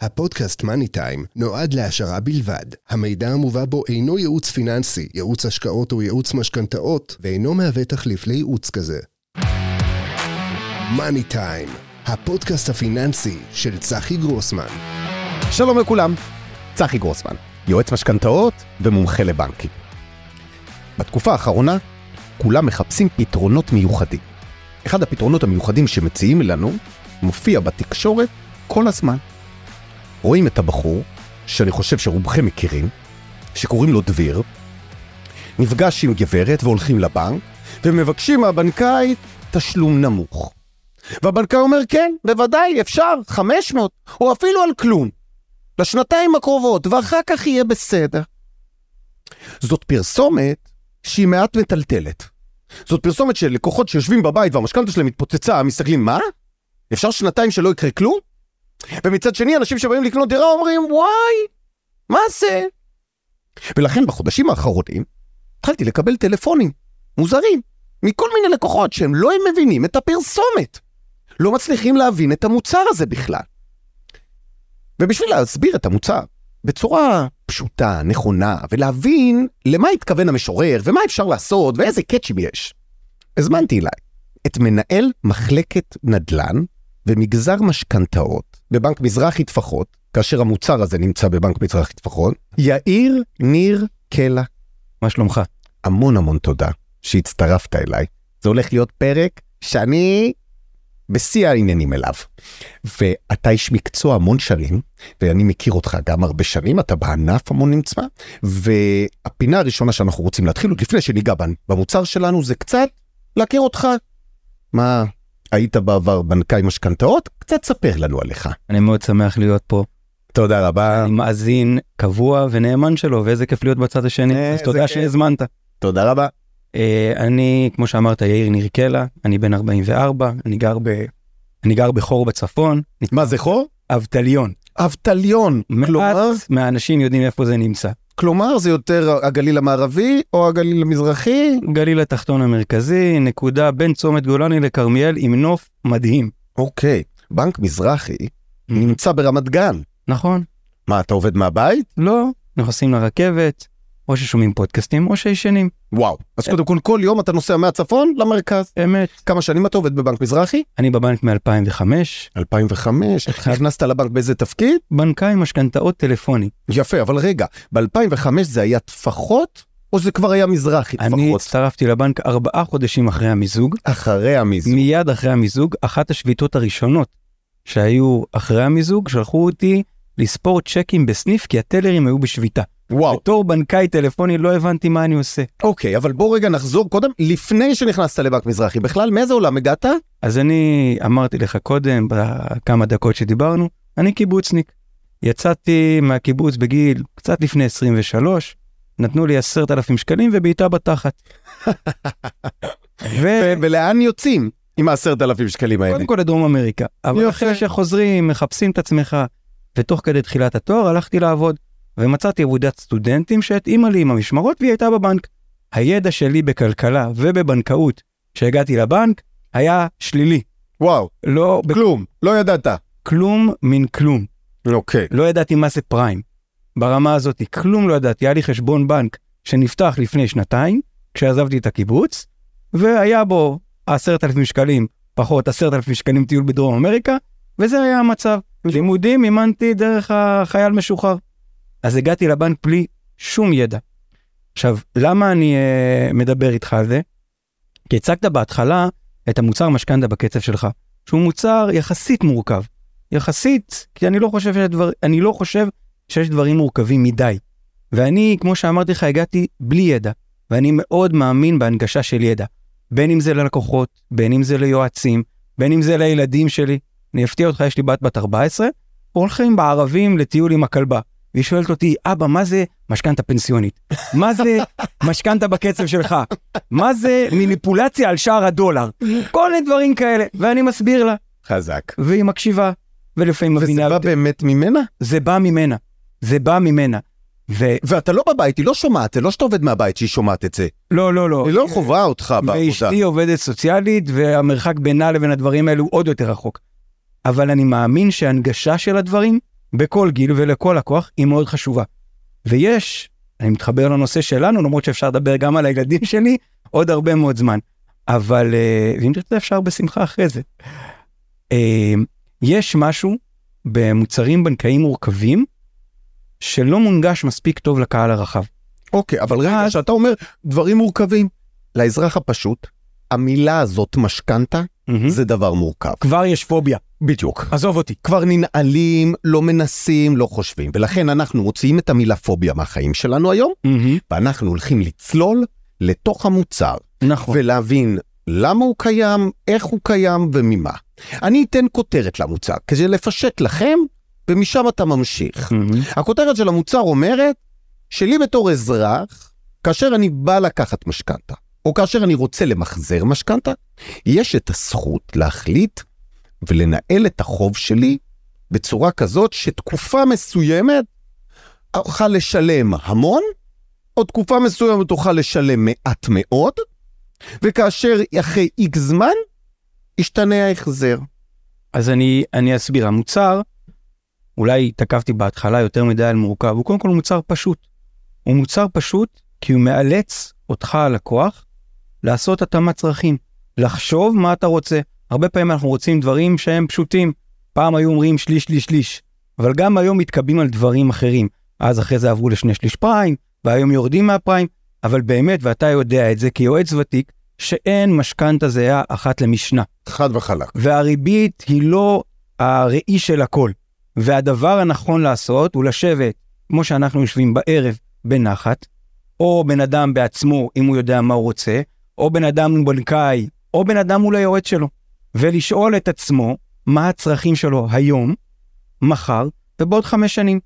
הפודקאסט מאני טיים נועד להעשרה בלבד. המידע המובא בו אינו ייעוץ פיננסי, ייעוץ השקעות או ייעוץ משכנתאות, ואינו מהווה תחליף לייעוץ כזה. מאני טיים, הפודקאסט הפיננסי של צחי גרוסמן. שלום לכולם, צחי גרוסמן, יועץ משכנתאות ומומחה לבנקים. בתקופה האחרונה כולם מחפשים פתרונות מיוחדים. אחד הפתרונות המיוחדים שמציעים לנו מופיע בתקשורת כל הזמן. רואים את הבחור, שאני חושב שרובכם מכירים, שקוראים לו דביר, נפגש עם גברת והולכים לבנק, ומבקשים מהבנקאי תשלום נמוך. והבנקאי אומר, כן, בוודאי, אפשר, 500, או אפילו על כלום. לשנתיים הקרובות, ואחר כך יהיה בסדר. זאת פרסומת שהיא מעט מטלטלת. זאת פרסומת של לקוחות שיושבים בבית והמשכנתה שלהם מתפוצצה, מסתכלים, מה? אפשר שנתיים שלא יקרה כלום? ומצד שני, אנשים שבאים לקנות דירה אומרים, וואי, מה זה? ולכן בחודשים האחרונים התחלתי לקבל טלפונים מוזרים מכל מיני לקוחות שהם לא מבינים את הפרסומת. לא מצליחים להבין את המוצר הזה בכלל. ובשביל להסביר את המוצר בצורה פשוטה, נכונה, ולהבין למה התכוון המשורר, ומה אפשר לעשות, ואיזה קאצ'ים יש, הזמנתי אליי את מנהל מחלקת נדל"ן ומגזר משכנתאות בבנק מזרחי טפחות, כאשר המוצר הזה נמצא בבנק מזרחי טפחות, יאיר ניר קלע. מה שלומך? המון המון תודה שהצטרפת אליי. זה הולך להיות פרק שאני בשיא העניינים אליו. ואתה איש מקצוע המון שנים, ואני מכיר אותך גם הרבה שנים, אתה בענף המון נמצא, והפינה הראשונה שאנחנו רוצים להתחיל, עוד לפני שניגע במוצר שלנו, זה קצת להכיר אותך. מה, היית בעבר בנקאי משכנתאות? קצת ספר לנו עליך. אני מאוד שמח להיות פה. תודה רבה. אני מאזין קבוע ונאמן שלו, ואיזה כיף להיות בצד השני, אה, אז תודה. שהזמנת. תודה רבה. אה, אני, כמו שאמרת, יאיר נרקלה, אני בן 44, אני גר ב... אני גר בחור בצפון, מה זה חור? אבטליון. אבטליון. כלומר, מעט מהאנשים יודעים איפה זה נמצא. כלומר זה יותר הגליל המערבי או הגליל המזרחי? גליל התחתון המרכזי, נקודה בין צומת גולני לכרמיאל עם נוף מדהים. אוקיי, בנק מזרחי נמצא ברמת גן. נכון? מה, אתה עובד מהבית? לא, נכנסים לרכבת, או ששומעים פודקאסטים או שישנים. וואו. אז קודם כל, כל יום אתה נוסע מהצפון למרכז. אמת. כמה שנים אתה עובד בבנק מזרחי? אני בבנק מ-2005, 2005. נכנסת לבנק באיזה תפקיד? בנקאי משכנתאות טלפוני. יפה, אבל רגע, ב-2005 זה היה טפחות, או זה כבר היה מזרחי אני טפחות? הצטרפתי לבנק ארבעה חודשים אחרי המיזוג. אחרי המיזוג. מיד אחרי המיזוג, אחת השביתות הראשונות שהיו אחרי המיזוג, שלחו אותי לספור צ'קים בסניף כי הטלרים היו בשביתה. וואו. בתור בנקאי טלפוני לא הבנתי מה אני עושה. אוקיי, אבל בוא רגע נחזור קודם, לפני שנכנסת לבנק מזרחי, בכלל מאיזה עולם הגעת? אז אני אמרתי לך קודם, בכמה דקות שדיברנו, אני קיבוצניק. יצאתי מהקיבוץ בגיל קצת לפני 23, נתנו לי עשרת אלפים שקלים ובעיטה בתחת. ו... ולאן יוצאים עם העשרת אלפים שקלים האלה? קודם כל לדרום אמריקה, אבל יפה. אחרי שחוזרים, מחפשים את עצמך, ותוך כדי תחילת התואר הלכתי לעבוד, ומצאתי עבודת סטודנטים שהתאימה לי עם המשמרות והיא הייתה בבנק. הידע שלי בכלכלה ובבנקאות, כשהגעתי לבנק, היה שלילי. וואו, לא, כלום, לא ידעת. בכלום מן כלום. אוקיי. לא ידעתי מה זה פריים. ברמה הזאת, כלום לא ידעתי. היה לי חשבון בנק שנפתח לפני שנתיים, כשעזבתי את הקיבוץ, והיה בו עשרת אלפים שקלים, פחות עשרת אלפים שקלים טיול בדרום אמריקה, וזה היה המצב. לימודים אימנתי דרך החייל משוחרר. אז הגעתי לבנק בלי שום ידע. עכשיו, למה אני uh, מדבר איתך על זה? כי הצגת בהתחלה את המוצר משכנתה בקצב שלך, שהוא מוצר יחסית מורכב. יחסית, כי אני לא חושב שיש, דבר, אני לא חושב שיש דברים מורכבים מדי. ואני, כמו שאמרתי לך, הגעתי בלי ידע, ואני מאוד מאמין בהנגשה של ידע. בין אם זה ללקוחות, בין אם זה ליועצים, בין אם זה לילדים שלי. אני אפתיע אותך, יש לי בת בת 14, הולכים בערבים לטיול עם הכלבה. והיא שואלת אותי, אבא, מה זה משכנתה פנסיונית? מה זה משכנתה בקצב שלך? מה זה מניפולציה על שער הדולר? כל מיני דברים כאלה, ואני מסביר לה, חזק. והיא מקשיבה, ולפעמים וזה מבינה, בא באמת ממנה? זה בא ממנה, זה בא ממנה. ולא, ואתה לא בבית, היא לא שומעת, זה לא שאתה עובד מהבית שהיא שומעת את זה. לא, לא. היא לא חווה אותך בעבודה. ואשתי עובדת סוציאלית, והמרחק בינה לבין הדברים האלו עוד יותר רחוק. אבל אני מאמין שהנגשה של הדברים בכל גיל ולכל לקוח היא מאוד חשובה. ויש, אני מתחבר לנושא שלנו, למרות שאפשר לדבר גם על הילדים שלי עוד הרבה מאוד זמן. אבל אה, אם תרצה אפשר בשמחה אחרי זה. אה, יש משהו במוצרים בנקאיים מורכבים שלא מונגש מספיק טוב לקהל הרחב. אוקיי, אבל רגע, אז- כשאתה אומר דברים מורכבים, לאזרח הפשוט, המילה הזאת משכנתה זה דבר מורכב. כבר יש פוביה, בדיוק. עזוב אותי. כבר ננעלים, לא מנסים, לא חושבים, ולכן אנחנו מוציאים את המילה פוביה מהחיים שלנו היום, ואנחנו הולכים לצלול לתוך המוצר, נכון. ולהבין למה הוא קיים, איך הוא קיים וממה. אני אתן כותרת למוצר, כדי לפשט לכם, ומשם אתה ממשיך. מהמם. הכותרת של המוצר אומרת, שלי בתור אזרח, כאשר אני בא לקחת משכנתה, או כאשר אני רוצה למחזר משכנתה, יש את הזכות להחליט ולנהל את החוב שלי בצורה כזאת שתקופה מסוימת אוכל לשלם המון, או תקופה מסוימת אוכל לשלם מעט מאוד, וכאשר אחרי איקס זמן, ישתנה ההחזר. אז אני, אני אסביר, המוצר, אולי תקפתי בהתחלה יותר מדי על מורכב, הוא קודם כל מוצר פשוט. הוא מוצר פשוט כי הוא מאלץ אותך הלקוח לעשות התאמת צרכים, לחשוב מה אתה רוצה. הרבה פעמים אנחנו רוצים דברים שהם פשוטים. פעם היו אומרים שליש, שליש, שליש, אבל גם היום מתקבלים על דברים אחרים. אז אחרי זה עברו לשני שליש פריים, והיום יורדים מהפריים, אבל באמת, ואתה יודע את זה כיועץ ותיק, שאין משכנתה זהה אחת למשנה. חד וחלק. והריבית היא לא הראי של הכל. והדבר הנכון לעשות הוא לשבת, כמו שאנחנו יושבים בערב, בנחת, או בן אדם בעצמו, אם הוא יודע מה הוא רוצה, או בן אדם בנקאי, או בן אדם מול היועץ שלו, ולשאול את עצמו מה הצרכים שלו היום, מחר ובעוד חמש שנים.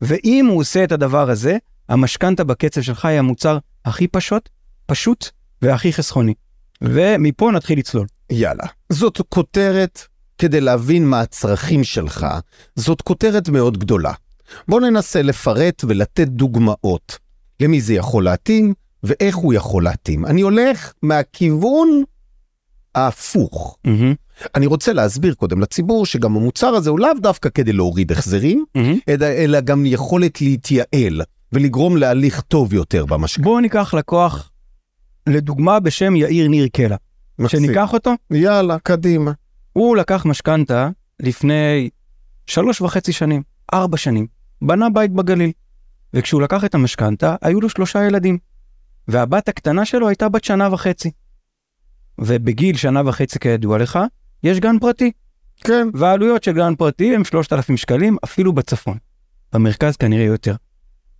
ואם הוא עושה את הדבר הזה, המשכנתה בקצב שלך היא המוצר הכי פשוט, פשוט והכי חסכוני. ומפה נתחיל לצלול. יאללה. זאת כותרת כדי להבין מה הצרכים שלך, זאת כותרת מאוד גדולה. בוא ננסה לפרט ולתת דוגמאות למי זה יכול להתאים ואיך הוא יכול להתאים. אני הולך מהכיוון ההפוך. אני רוצה להסביר קודם לציבור שגם המוצר הזה הוא לאו דווקא כדי להוריד החזרים, אלא, אלא גם יכולת להתייעל ולגרום להליך טוב יותר במשכנתה. בואו ניקח לקוח, לדוגמה בשם יאיר ניר קלע. שניקח אותו, יאללה, קדימה. הוא לקח משכנתה לפני שלוש וחצי שנים, ארבע שנים, בנה בית בגליל. וכשהוא לקח את המשכנתה, היו לו שלושה ילדים. והבת הקטנה שלו הייתה בת שנה וחצי. ובגיל שנה וחצי, כידוע לך, יש גן פרטי. כן. והעלויות של גן פרטי הם 3,000 שקלים, אפילו בצפון. במרכז כנראה יותר.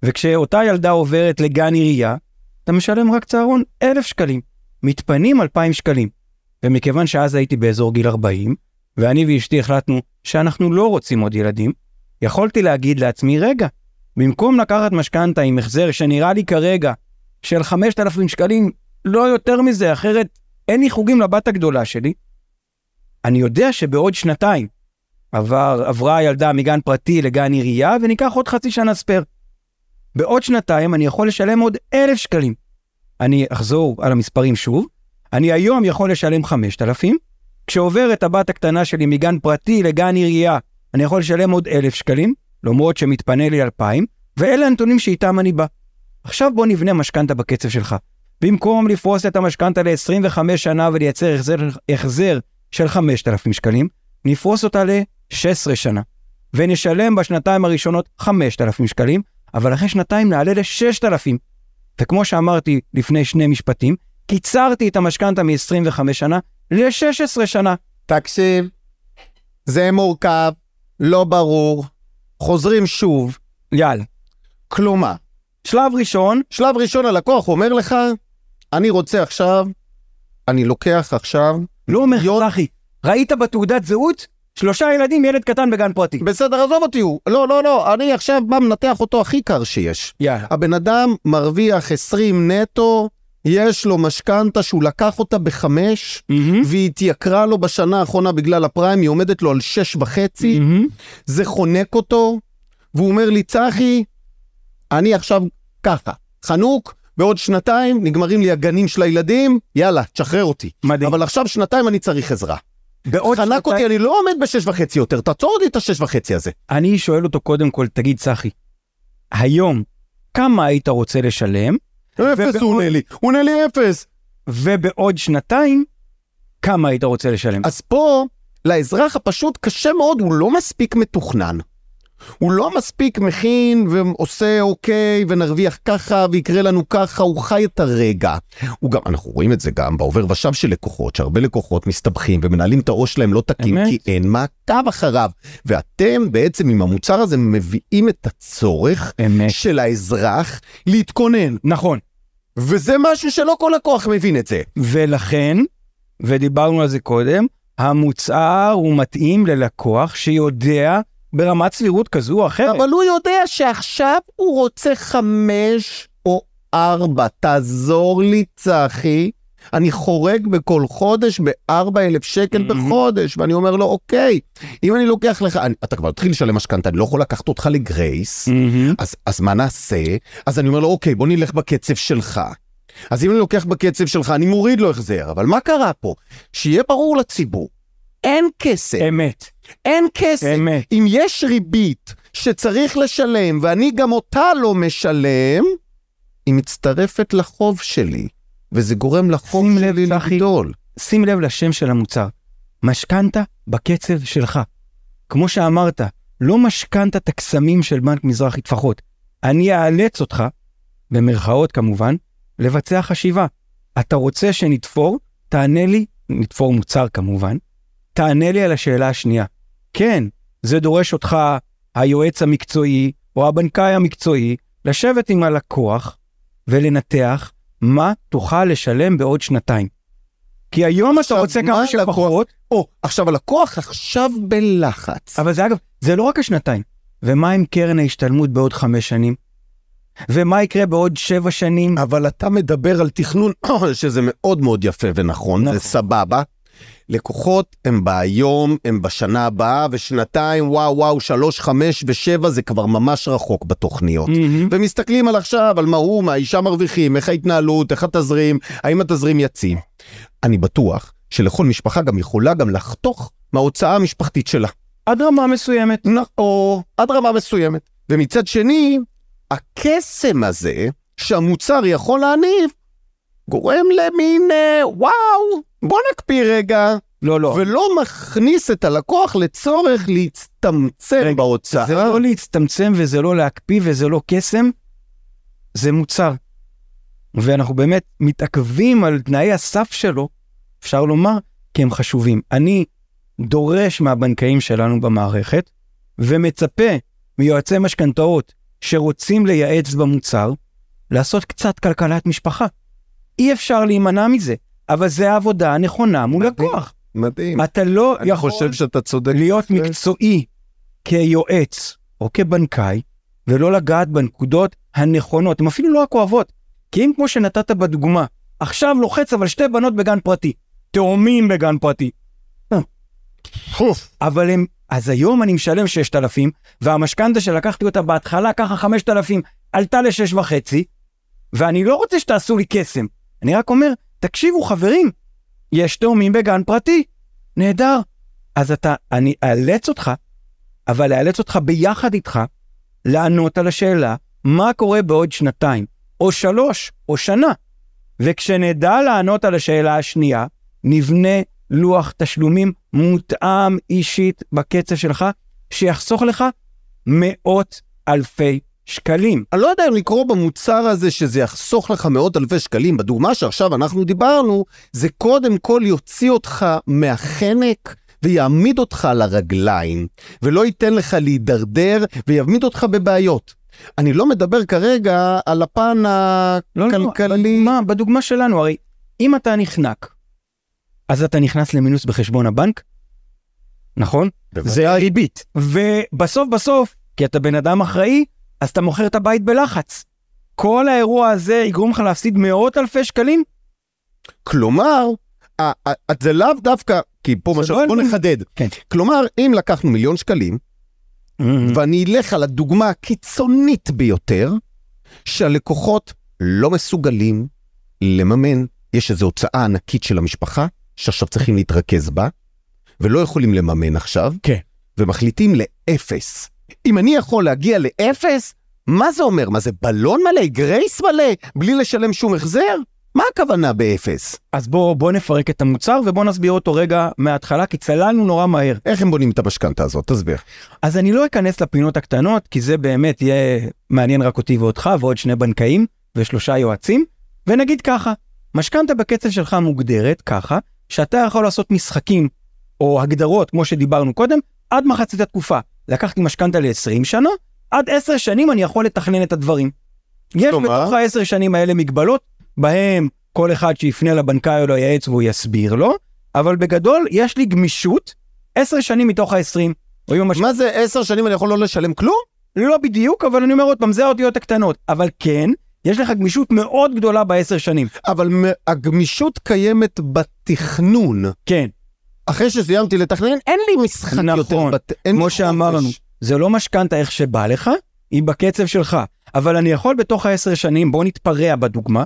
וכשאותה ילדה עוברת לגן עירייה, אתה משלם רק צהרון 1,000 שקלים. מתפנים 2,000 שקלים. ומכיוון שאז הייתי באזור גיל 40, ואני ואשתי החלטנו שאנחנו לא רוצים עוד ילדים, יכולתי להגיד לעצמי, רגע, במקום לקחת משכנתה עם החזר שנראה לי כרגע של 5,000 שקלים, לא יותר מזה, אחרת אין לי חוגים לבת הגדולה שלי, אני יודע שבעוד שנתיים עבר, עברה הילדה מגן פרטי לגן עירייה וניקח עוד חצי שנה ספייר. בעוד שנתיים אני יכול לשלם עוד אלף שקלים. אני אחזור על המספרים שוב, אני היום יכול לשלם 5,000, כשעוברת הבת הקטנה שלי מגן פרטי לגן עירייה, אני יכול לשלם עוד אלף שקלים, למרות שמתפנה לי 2,000, ואלה הנתונים שאיתם אני בא. עכשיו בוא נבנה משכנתה בקצב שלך. במקום לפרוס את המשכנתה ל-25 שנה ולייצר החזר, החזר של 5,000 שקלים, נפרוס אותה ל-16 שנה. ונשלם בשנתיים הראשונות 5,000 שקלים, אבל אחרי שנתיים נעלה ל-6,000. וכמו שאמרתי לפני שני משפטים, קיצרתי את המשכנתה מ-25 שנה ל-16 שנה. תקשיב, זה מורכב, לא ברור, חוזרים שוב. יאללה. כלומר, שלב ראשון, שלב ראשון הלקוח אומר לך, אני רוצה עכשיו, אני לוקח עכשיו, לא אומר, יון- צחי, ראית בתעודת זהות? שלושה ילדים, ילד קטן בגן פרטי. בסדר, עזוב אותי, הוא, לא, לא, לא, אני עכשיו בא מנתח אותו הכי קר שיש. יאללה. הבן אדם מרוויח 20 נטו, יש לו משכנתה שהוא לקח אותה בחמש, מהמם, והיא התייקרה לו בשנה האחרונה בגלל הפריים, היא עומדת לו על שש וחצי, מהמם. זה חונק אותו, והוא אומר לי, צחי, אני עכשיו ככה, חנוק, בעוד שנתיים נגמרים לי הגנים של הילדים, יאללה, תשחרר אותי. מדהים. אבל עכשיו שנתיים אני צריך עזרה. בעוד חנק שנתיים- אותי, אני לא עומד בשש וחצי יותר, תעצור אותי את השש וחצי הזה. אני שואל אותו קודם כל, תגיד צחי, היום, כמה היית רוצה לשלם, אפס הוא עונה לי, הוא עונה לי אפס. ובעוד שנתיים, כמה היית רוצה לשלם? אז פה, לאזרח הפשוט קשה מאוד, הוא לא מספיק מתוכנן. הוא לא מספיק מכין ועושה אוקיי ונרוויח ככה ויקרה לנו ככה, הוא חי את הרגע. הוא גם, אנחנו רואים את זה גם בעובר ושב של לקוחות, שהרבה לקוחות מסתבכים ומנהלים את הראש שלהם לא תקין. כי אין מעקב אחריו. ואתם בעצם עם המוצר הזה מביאים את הצורך אמת. של האזרח להתכונן. נכון. וזה משהו שלא כל לקוח מבין את זה. ולכן, ודיברנו על זה קודם, המוצר הוא מתאים ללקוח שיודע ברמת סבירות כזו או אחרת. אבל הוא יודע שעכשיו הוא רוצה חמש או ארבע. תעזור לי, צחי. אני חורג בכל חודש בארבע אלף שקל. בחודש, ואני אומר לו, אוקיי, אם אני לוקח לך, אני, אתה כבר התחיל לשלם משכנתה, אני לא יכול לקחת אותך לגרייס. אז, אז מה נעשה? אז אני אומר לו, אוקיי, בוא נלך בקצב שלך. אז אם אני לוקח בקצב שלך, אני מוריד לו החזר, אבל מה קרה פה? שיהיה ברור לציבור, אין כסף, אמת, אין כסף. אמת. אם יש ריבית שצריך לשלם ואני גם אותה לא משלם, היא מצטרפת לחוב שלי, וזה גורם לחוב שים לב, שלי צחי. לגדול. שים לב לשם של המוצר. משכנתה בקצב שלך. כמו שאמרת, לא משכנתת הקסמים של בנק מזרחי טפחות. אני אאלץ אותך, במרכאות כמובן, לבצע חשיבה. אתה רוצה שנתפור? תענה לי, נתפור מוצר כמובן, תענה לי על השאלה השנייה. כן, זה דורש אותך, היועץ המקצועי או הבנקאי המקצועי, לשבת עם הלקוח ולנתח מה תוכל לשלם בעוד שנתיים. כי היום אתה רוצה מה כמה שפחות, או, עכשיו הלקוח עכשיו בלחץ. אבל זה אגב, זה לא רק השנתיים. ומה עם קרן ההשתלמות בעוד חמש שנים? ומה יקרה בעוד שבע שנים? אבל אתה מדבר על תכנון, שזה מאוד מאוד יפה ונכון, נכון. זה סבבה. לקוחות הם בהיום, הם בשנה הבאה, ושנתיים, וואו וואו, שלוש, חמש ושבע, זה כבר ממש רחוק בתוכניות. מהמם. ומסתכלים על עכשיו, על מה הוא, מה האישה מרוויחים, איך ההתנהלות, איך התזרים, האם התזרים יציב. אני בטוח שלכל משפחה גם יכולה גם לחתוך מההוצאה המשפחתית שלה. עד רמה מסוימת. נ- או עד רמה מסוימת. ומצד שני, הקסם הזה שהמוצר יכול להניב, גורם למין אה, וואו, בוא נקפיא רגע, לא, לא. ולא מכניס את הלקוח לצורך להצטמצם רגע, בהוצאה. זה לא להצטמצם וזה לא להקפיא וזה לא קסם, זה מוצר. ואנחנו באמת מתעכבים על תנאי הסף שלו, אפשר לומר, כי הם חשובים. אני דורש מהבנקאים שלנו במערכת, ומצפה מיועצי משכנתאות שרוצים לייעץ במוצר, לעשות קצת כלכלת משפחה. אי אפשר להימנע מזה, אבל זה העבודה הנכונה מול מדהים. לקוח. מדהים. אתה לא אני יכול חושב שאתה צודק. להיות כן. מקצועי כיועץ או כבנקאי, ולא לגעת בנקודות הנכונות, הן אפילו לא הכואבות. כי אם כמו שנתת בדוגמה, עכשיו לוחץ אבל שתי בנות בגן פרטי, תאומים בגן פרטי. אבל הם, אז היום אני משלם 6,000, והמשכנתה שלקחתי אותה בהתחלה ככה 5,000, עלתה ל-6.5, ואני לא רוצה שתעשו לי קסם. אני רק אומר, תקשיבו חברים, יש תאומים בגן פרטי, נהדר. אז אתה, אני אאלץ אותך, אבל אאלץ אותך ביחד איתך, לענות על השאלה, מה קורה בעוד שנתיים, או שלוש, או שנה. וכשנדע לענות על השאלה השנייה, נבנה לוח תשלומים מותאם אישית בקצב שלך, שיחסוך לך מאות אלפי שקלים. אני לא יודע אם לקרוא במוצר הזה שזה יחסוך לך מאות אלפי שקלים. בדוגמה שעכשיו אנחנו דיברנו, זה קודם כל יוציא אותך מהחנק ויעמיד אותך על הרגליים, ולא ייתן לך להידרדר ויעמיד אותך בבעיות. אני לא מדבר כרגע על הפן לא, לא, הכלכלי. בדוגמה, בדוגמה שלנו, הרי אם אתה נחנק, אז אתה נכנס למינוס בחשבון הבנק, נכון? זה הריבית. ובסוף בסוף, כי אתה בן אדם אחראי, אז אתה מוכר את הבית בלחץ. כל האירוע הזה יגרום לך להפסיד מאות אלפי שקלים? כלומר, זה לאו דווקא, כי פה משל, לא בוא נחדד. כן. כלומר, אם לקחנו מיליון שקלים, ואני אלך על הדוגמה הקיצונית ביותר, שהלקוחות לא מסוגלים לממן, יש איזו הוצאה ענקית של המשפחה, שעכשיו צריכים להתרכז בה, ולא יכולים לממן עכשיו, כן. ומחליטים לאפס. אם אני יכול להגיע לאפס, מה זה אומר? מה זה בלון מלא? grace מלא? בלי לשלם שום החזר? מה הכוונה באפס? אז בוא, בוא נפרק את המוצר ובוא נסביר אותו רגע מההתחלה, כי צללנו נורא מהר. איך הם בונים את המשכנתה הזאת? תסביר. אז אני לא אכנס לפינות הקטנות, כי זה באמת יהיה מעניין רק אותי ואותך ועוד שני בנקאים ושלושה יועצים, ונגיד ככה, משכנתה בקצב שלך מוגדרת ככה, שאתה יכול לעשות משחקים או הגדרות, כמו שדיברנו קודם, עד מחצית התקופה. לקחתי משכנתה ל-20 שנה, עד 10 שנים אני יכול לתכנן את הדברים. יש? בתוך ה-10 שנים האלה מגבלות, בהם כל אחד שיפנה לבנקאי או לייעץ והוא יסביר לו, אבל בגדול יש לי גמישות 10 שנים מתוך ה-20. או אם המש... מה זה עשר שנים אני יכול לא לשלם כלום? לא בדיוק, אבל אני אומר עוד פעם, זה האותיות הקטנות. אבל כן, יש לך גמישות מאוד גדולה בעשר שנים. אבל הגמישות קיימת בתכנון. כן, אחרי שסיימתי לתכנן, אין לי משחק נכון. יותר. בת... אין כמו שאמרנו. זה לא משכנתה איך שבא לך, היא בקצב שלך. אבל אני יכול בתוך העשר שנים, בוא נתפרע בדוגמה,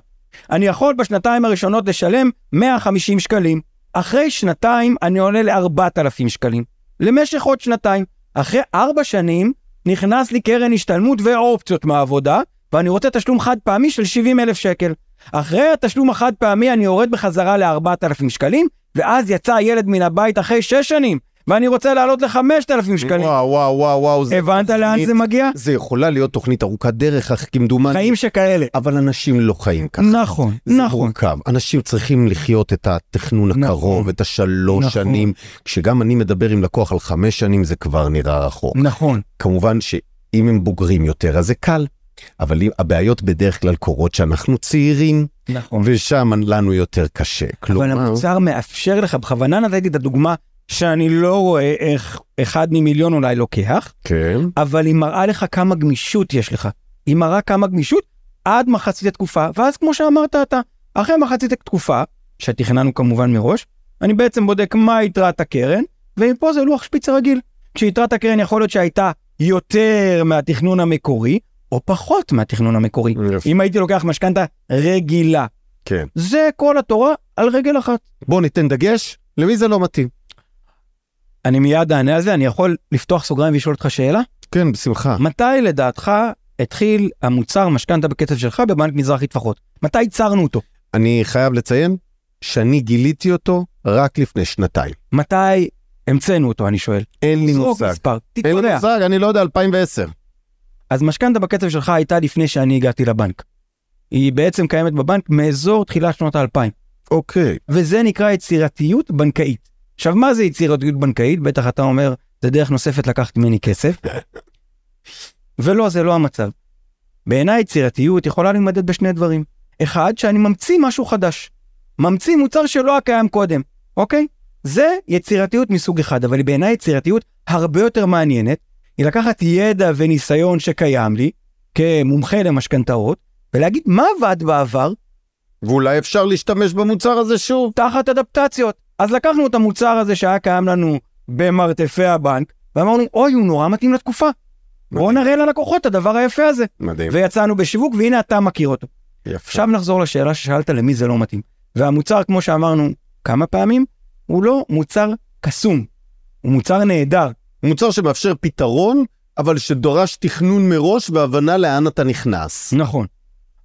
אני יכול בשנתיים הראשונות לשלם 150 שקלים. אחרי שנתיים אני עולה ל-4,000 שקלים. למשך עוד שנתיים. אחרי ארבע שנים נכנס לי קרן השתלמות ואופציות מהעבודה, ואני רוצה תשלום חד פעמי של 70 אלף שקל. אחרי התשלום החד פעמי אני יורד בחזרה ל-4,000 שקלים, ואז יצא הילד מן הבית אחרי שש שנים, ואני רוצה לעלות ל-5,000 שקלים. וואו, וואו, וואו, וואו. זה הבנת לאן תוכנית- זה מגיע? זה יכולה להיות תוכנית ארוכת דרך, אך כמדומני. חיים שכאלה. אבל אנשים לא חיים ככה. נכון, זה נכון. מורכב. אנשים צריכים לחיות את התכנון נכון. הקרוב, את השלוש נכון. שנים. כשגם אני מדבר עם לקוח על חמש שנים, זה כבר נראה רחוק. נכון. כמובן שאם הם בוגרים יותר, אז זה קל. אבל הבעיות בדרך כלל קורות שאנחנו צעירים, נכון. ושם לנו יותר קשה. אבל כלומר, המוצר מאפשר לך, בכוונה נתתי את הדוגמה שאני לא רואה איך אחד ממיליון אולי לוקח, כן. אבל היא מראה לך כמה גמישות יש לך. היא מראה כמה גמישות עד מחצית התקופה, ואז כמו שאמרת אתה, אחרי מחצית התקופה, שתכננו כמובן מראש, אני בעצם בודק מה יתרת הקרן, ומפה זה לוח שפיץ רגיל. כשיתרת הקרן יכול להיות שהייתה יותר מהתכנון המקורי, או פחות מהתכנון המקורי. יפה. אם הייתי לוקח משכנתה רגילה, כן. זה כל התורה על רגל אחת. בוא ניתן דגש, למי זה לא מתאים? אני מיד אענה על זה, אני יכול לפתוח סוגריים ולשאול אותך שאלה? כן, בשמחה. מתי לדעתך התחיל המוצר משכנתה בקצב שלך בבנק מזרחי טפחות? מתי ייצרנו אותו? אני חייב לציין שאני גיליתי אותו רק לפני שנתיים. מתי המצאנו אותו, אני שואל? אין לי מושג. מספר, אין לי תתפרע. מושג, אני לא יודע, 2010. אז משכנתה בקצב שלך הייתה לפני שאני הגעתי לבנק. היא בעצם קיימת בבנק מאזור תחילת שנות האלפיים. אוקיי. וזה נקרא יצירתיות בנקאית. עכשיו, מה זה יצירתיות בנקאית? בטח אתה אומר, זה דרך נוספת לקחת ממני כסף. ולא, זה לא המצב. בעיניי יצירתיות יכולה להימדד בשני דברים. אחד, שאני ממציא משהו חדש. ממציא מוצר שלא היה קיים קודם, אוקיי? זה יצירתיות מסוג אחד, אבל בעיניי יצירתיות הרבה יותר מעניינת, היא לקחת ידע וניסיון שקיים לי, כמומחה למשכנתאות, ולהגיד מה עבד בעבר, ואולי אפשר להשתמש במוצר הזה שוב. תחת אדפטציות. אז לקחנו את המוצר הזה שהיה קיים לנו במרתפי הבנק, ואמרנו, אוי, הוא נורא מתאים לתקופה. בואו נראה ללקוחות את הדבר היפה הזה. מדהים. ויצאנו בשיווק, והנה אתה מכיר אותו. יפה. עכשיו נחזור לשאלה ששאלת למי זה לא מתאים. והמוצר, כמו שאמרנו כמה פעמים, הוא לא מוצר קסום, הוא מוצר נהדר. מוצר שמאפשר פתרון, אבל שדורש תכנון מראש והבנה לאן אתה נכנס. נכון.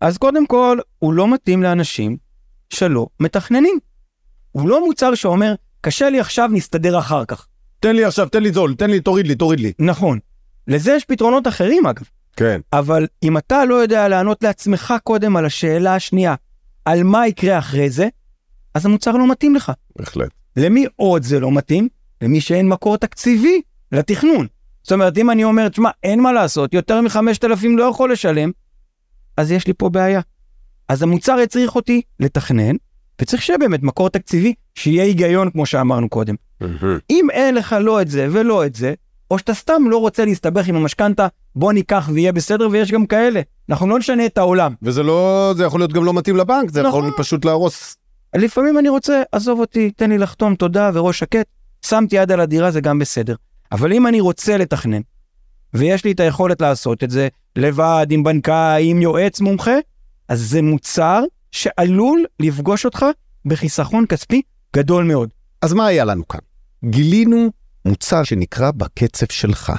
אז קודם כל, הוא לא מתאים לאנשים שלא מתכננים. הוא לא מוצר שאומר, קשה לי עכשיו, נסתדר אחר כך. תן לי עכשיו, תן לי זול, תן לי, תוריד לי, תוריד לי. נכון. לזה יש פתרונות אחרים אגב. כן. אבל אם אתה לא יודע לענות לעצמך קודם על השאלה השנייה, על מה יקרה אחרי זה, אז המוצר לא מתאים לך. בהחלט. למי עוד זה לא מתאים? למי שאין מקור תקציבי לתכנון. זאת אומרת, אם אני אומר, תשמע, אין מה לעשות, יותר מ-5,000 לא יכול לשלם, אז יש לי פה בעיה. אז המוצר יצריך אותי לתכנן, וצריך שיהיה באמת מקור תקציבי, שיהיה היגיון, כמו שאמרנו קודם. אם אין לך לא את זה ולא את זה, או שאתה סתם לא רוצה להסתבך עם המשכנתה, בוא ניקח ויהיה בסדר, ויש גם כאלה. אנחנו לא נשנה את העולם. וזה לא, זה יכול להיות גם לא מתאים לבנק, זה יכול נכון. פשוט להרוס. לפעמים אני רוצה, עזוב אותי, תן לי לחתום, תודה וראש שקט, שמתי יד על הדירה, זה גם בסדר. אבל אם אני רוצה לתכנן, ויש לי את היכולת לעשות את זה לבד, עם בנקאי, עם יועץ מומחה, אז זה מוצר שעלול לפגוש אותך בחיסכון כספי גדול מאוד. אז מה היה לנו כאן? גילינו מוצר שנקרא בקצב שלך.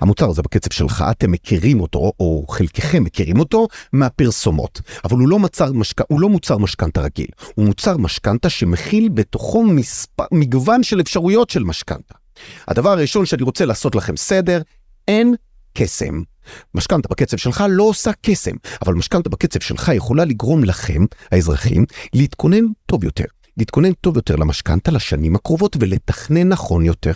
המוצר הזה בקצב שלך, אתם מכירים אותו, או חלקכם מכירים אותו, מהפרסומות. אבל הוא לא, מצר משק... הוא לא מוצר משכנתה רגיל, הוא מוצר משכנתה שמכיל בתוכו מספ... מגוון של אפשרויות של משכנתה. הדבר הראשון שאני רוצה לעשות לכם סדר, אין קסם. משכנתה בקצב שלך לא עושה קסם, אבל משכנתה בקצב שלך יכולה לגרום לכם, האזרחים, להתכונן טוב יותר. להתכונן טוב יותר למשכנתה לשנים הקרובות ולתכנן נכון יותר.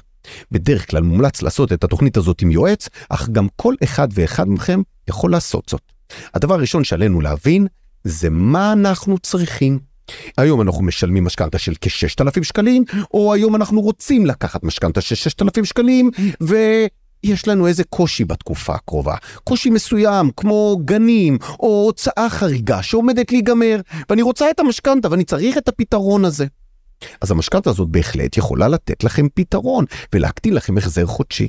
בדרך כלל מומלץ לעשות את התוכנית הזאת עם יועץ, אך גם כל אחד ואחד מכם יכול לעשות זאת. הדבר הראשון שעלינו להבין זה מה אנחנו צריכים. היום אנחנו משלמים משכנתה של כ-6,000 שקלים, או היום אנחנו רוצים לקחת משכנתה של 6,000 שקלים, ויש לנו איזה קושי בתקופה הקרובה. קושי מסוים, כמו גנים, או הוצאה חריגה שעומדת להיגמר, ואני רוצה את המשכנתה ואני צריך את הפתרון הזה. אז המשכנתה הזאת בהחלט יכולה לתת לכם פתרון ולהקטין לכם החזר חודשי.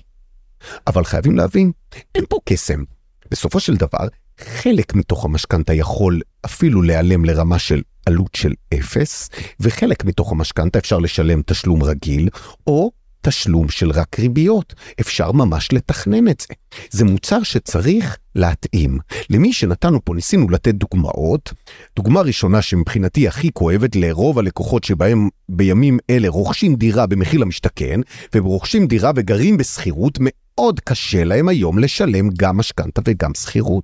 אבל חייבים להבין, אין פה קסם. בסופו של דבר, חלק מתוך המשכנתה יכול אפילו להיעלם לרמה של עלות של אפס, וחלק מתוך המשכנתה אפשר לשלם תשלום רגיל, או תשלום של רק ריביות. אפשר ממש לתכנן את זה. זה מוצר שצריך להתאים. למי שנתנו פה, ניסינו לתת דוגמאות. דוגמה ראשונה שמבחינתי הכי כואבת לרוב הלקוחות שבהם בימים אלה רוכשים דירה במחיר למשתכן, ורוכשים דירה וגרים בשכירות, מאוד קשה להם היום לשלם גם משכנתה וגם שכירות.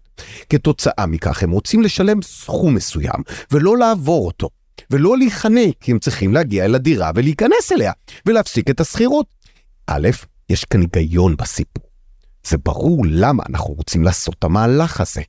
כתוצאה מכך הם רוצים לשלם סכום מסוים ולא לעבור אותו. ולא להיחנק, כי הם צריכים להגיע אל הדירה ולהיכנס אליה, ולהפסיק את השכירות. א', יש כאן היגיון בסיפור. זה ברור למה אנחנו רוצים לעשות את המהלך הזה.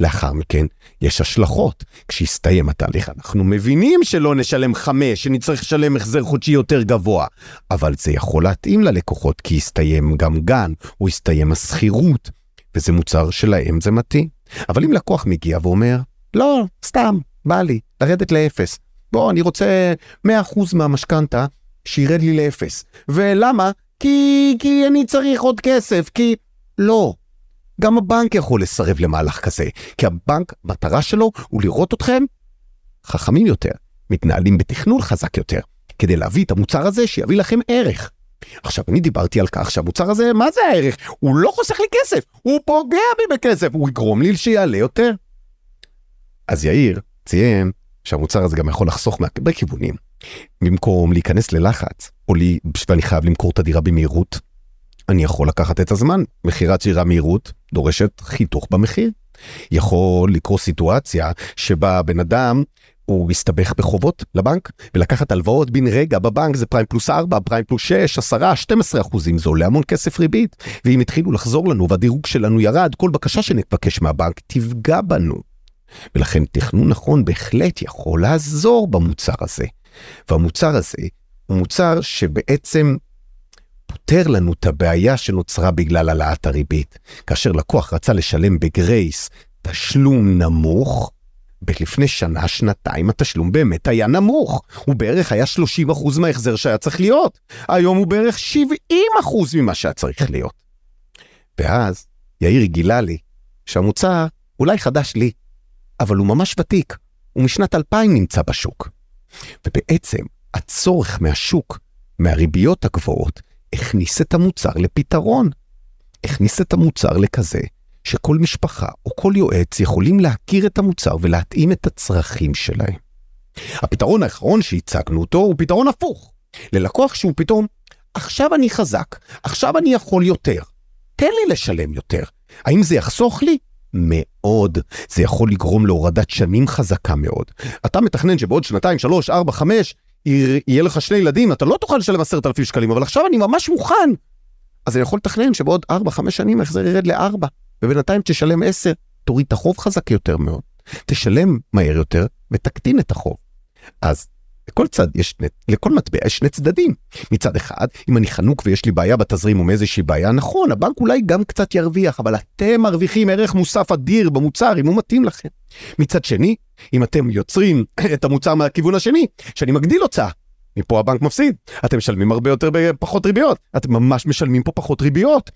לאחר מכן, יש השלכות. כשיסתיים התהליך, אנחנו מבינים שלא נשלם חמש, שנצטרך לשלם החזר חודשי יותר גבוה. אבל זה יכול להתאים ללקוחות, כי יסתיים גם גן, או יסתיים השכירות, וזה מוצר שלהם זה מתאים. אבל אם לקוח מגיע ואומר, לא, סתם, בא לי, לרדת לאפס. בוא, אני רוצה 100% מהמשכנתה שירד לי לאפס. ולמה? כי, כי אני צריך עוד כסף, כי... לא. גם הבנק יכול לסרב למהלך כזה, כי הבנק, מטרה שלו הוא לראות אתכם חכמים יותר, מתנהלים בתכנון חזק יותר, כדי להביא את המוצר הזה שיביא לכם ערך. עכשיו, אני דיברתי על כך שהמוצר הזה, מה זה הערך? הוא לא חוסך לי כסף, הוא פוגע בי בכסף, הוא יגרום לי שיעלה יותר. אז יאיר ציין שהמוצר הזה גם יכול לחסוך מהרבה כיוונים. במקום להיכנס ללחץ, או לי, ואני חייב למכור את הדירה במהירות, אני יכול לקחת את הזמן. מכירת שירה מהירות דורשת חיתוך במחיר. יכול לקרוא סיטואציה שבה בן אדם הוא מסתבך בחובות לבנק ולקחת הלוואות בן רגע בבנק זה פריים פלוס 4, פריים פלוס 6, 10, 12 אחוזים, זה עולה המון כסף ריבית. ואם התחילו לחזור לנו והדירוג שלנו ירד, כל בקשה שנתבקש מהבנק תפגע בנו. ולכן תכנון נכון בהחלט יכול לעזור במוצר הזה. והמוצר הזה הוא מוצר שבעצם פותר לנו את הבעיה שנוצרה בגלל העלאת הריבית. כאשר לקוח רצה לשלם בגרייס תשלום נמוך, בלפני שנה, שנתיים, התשלום באמת היה נמוך. הוא בערך היה 30% מההחזר שהיה צריך להיות. היום הוא בערך 70% ממה שהיה צריך להיות. ואז יאיר גילה לי שהמוצר אולי חדש לי, אבל הוא ממש ותיק. הוא משנת 2000 נמצא בשוק. ובעצם הצורך מהשוק, מהריביות הגבוהות, הכניס את המוצר לפתרון. הכניס את המוצר לכזה שכל משפחה או כל יועץ יכולים להכיר את המוצר ולהתאים את הצרכים שלהם. הפתרון האחרון שהצגנו אותו הוא פתרון הפוך. ללקוח שהוא פתאום, עכשיו אני חזק, עכשיו אני יכול יותר, תן לי לשלם יותר. האם זה יחסוך לי? מאוד. זה יכול לגרום להורדת שנים חזקה מאוד. אתה מתכנן שבעוד שנתיים, שלוש, ארבע, חמש, יהיה לך שני ילדים, אתה לא תוכל לשלם עשרת אלפים שקלים, אבל עכשיו אני ממש מוכן. אז אני יכול לתכנן שבעוד ארבע, חמש שנים ההחזר ירד לארבע, ובינתיים תשלם עשר, תוריד את החוב חזק יותר מאוד. תשלם מהר יותר ותקטין את החוב. אז לכל צד יש, לכל מטבע יש שני צדדים. מצד אחד, אם אני חנוק ויש לי בעיה בתזרים או מאיזושהי בעיה, נכון, הבנק אולי גם קצת ירוויח, אבל אתם מרוויחים ערך מוסף אדיר במוצר, אם הוא מתאים לכם. מצד שני, אם אתם יוצרים את המוצר מהכיוון השני, שאני מגדיל הוצאה, מפה הבנק מפסיד. אתם משלמים הרבה יותר פחות ריביות. אתם ממש משלמים פה פחות ריביות.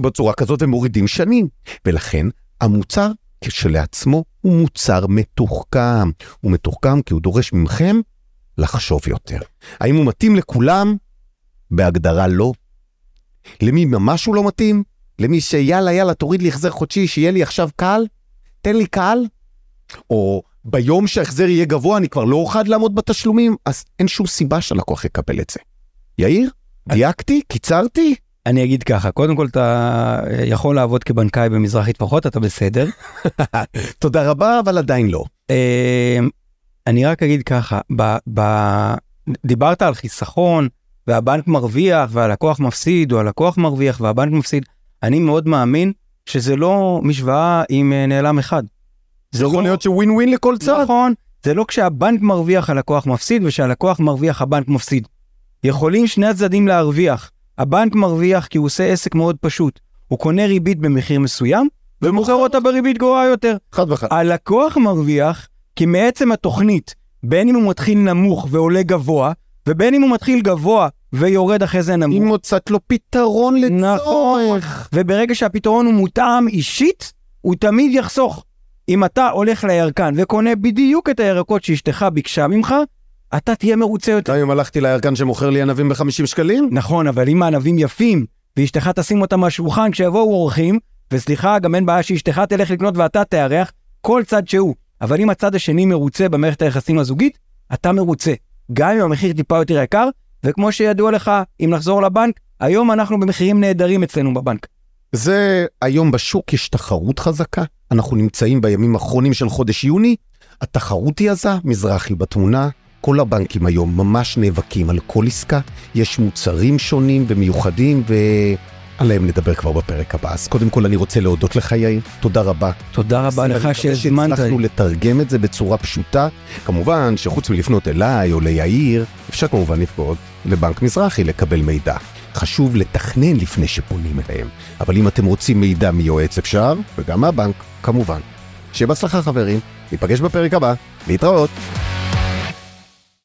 בצורה כזאת ומורידים שנים. ולכן המוצר כשלעצמו הוא מוצר מתוחכם. הוא מתוחכם כי הוא דורש ממכם לחשוב יותר. האם הוא מתאים לכולם? בהגדרה לא. למי ממש הוא לא מתאים? למי שיאללה יאללה תוריד לי החזר חודשי שיהיה לי עכשיו קל? תן לי קל? או ביום שההחזר יהיה גבוה אני כבר לא אוכל לעמוד בתשלומים? אז אין שום סיבה שהלקוח יקבל את זה. יאיר? דייקתי? קיצרתי? אני אגיד ככה, קודם כל אתה יכול לעבוד כבנקאי במזרחי טפחות, אתה בסדר. תודה רבה, אבל עדיין לא. אני רק אגיד ככה, ב, ב, דיברת על חיסכון, והבנק מרוויח, והלקוח מפסיד, או הלקוח מרוויח והבנק מפסיד. אני מאוד מאמין שזה לא משוואה עם אה, נעלם אחד. זה יכול להיות שווין ווין לכל צד. נכון, זה לא כשהבנק מרוויח הלקוח מפסיד, וכשהלקוח מרוויח הבנק מפסיד. יכולים שני הצדדים להרוויח. הבנק מרוויח כי הוא עושה עסק מאוד פשוט. הוא קונה ריבית במחיר מסוים, ומוכר אותה בריבית גבוהה יותר. חד וחד. הלקוח מרוויח כי מעצם התוכנית, בין אם הוא מתחיל נמוך ועולה גבוה, ובין אם הוא מתחיל גבוה ויורד אחרי זה נמוך. היא מוצאת לו פתרון נכון. לצורך. וברגע שהפתרון הוא מותאם אישית, הוא תמיד יחסוך. אם אתה הולך לירקן וקונה בדיוק את הירקות שאשתך ביקשה ממך, אתה תהיה מרוצה יותר. אם הלכתי לירקן שמוכר לי ענבים ב-50 שקלים? נכון, אבל אם הענבים יפים, ואשתך תשים אותם על השולחן כשיבואו אורחים, וסליחה, גם אין בעיה שאשתך תלך לקנות ואתה תארח, כל צד שהוא. אבל אם הצד השני מרוצה במערכת היחסים הזוגית, אתה מרוצה. גם אם המחיר טיפה יותר יקר, וכמו שידוע לך, אם נחזור לבנק, היום אנחנו במחירים נהדרים אצלנו בבנק. זה היום בשוק יש תחרות חזקה, אנחנו נמצאים בימים האחרונים של חודש יוני, התחרות היא עזה, מזרחי בתמונה, כל הבנקים היום ממש נאבקים על כל עסקה, יש מוצרים שונים ומיוחדים ועליהם נדבר כבר בפרק הבא. אז קודם כל אני רוצה להודות לך יאיר, תודה רבה. תודה רבה לך שהזמנת. שהצלחנו לתרגם את זה בצורה פשוטה. כמובן שחוץ מלפנות אליי או ליאיר, אפשר כמובן לפנות לבנק מזרחי לקבל מידע. חשוב לתכנן לפני שפונים אליהם, אבל אם אתם רוצים מידע מיועץ אפשר, וגם מהבנק, כמובן. שיהיה בהצלחה חברים, ניפגש בפרק הבא, להתראות.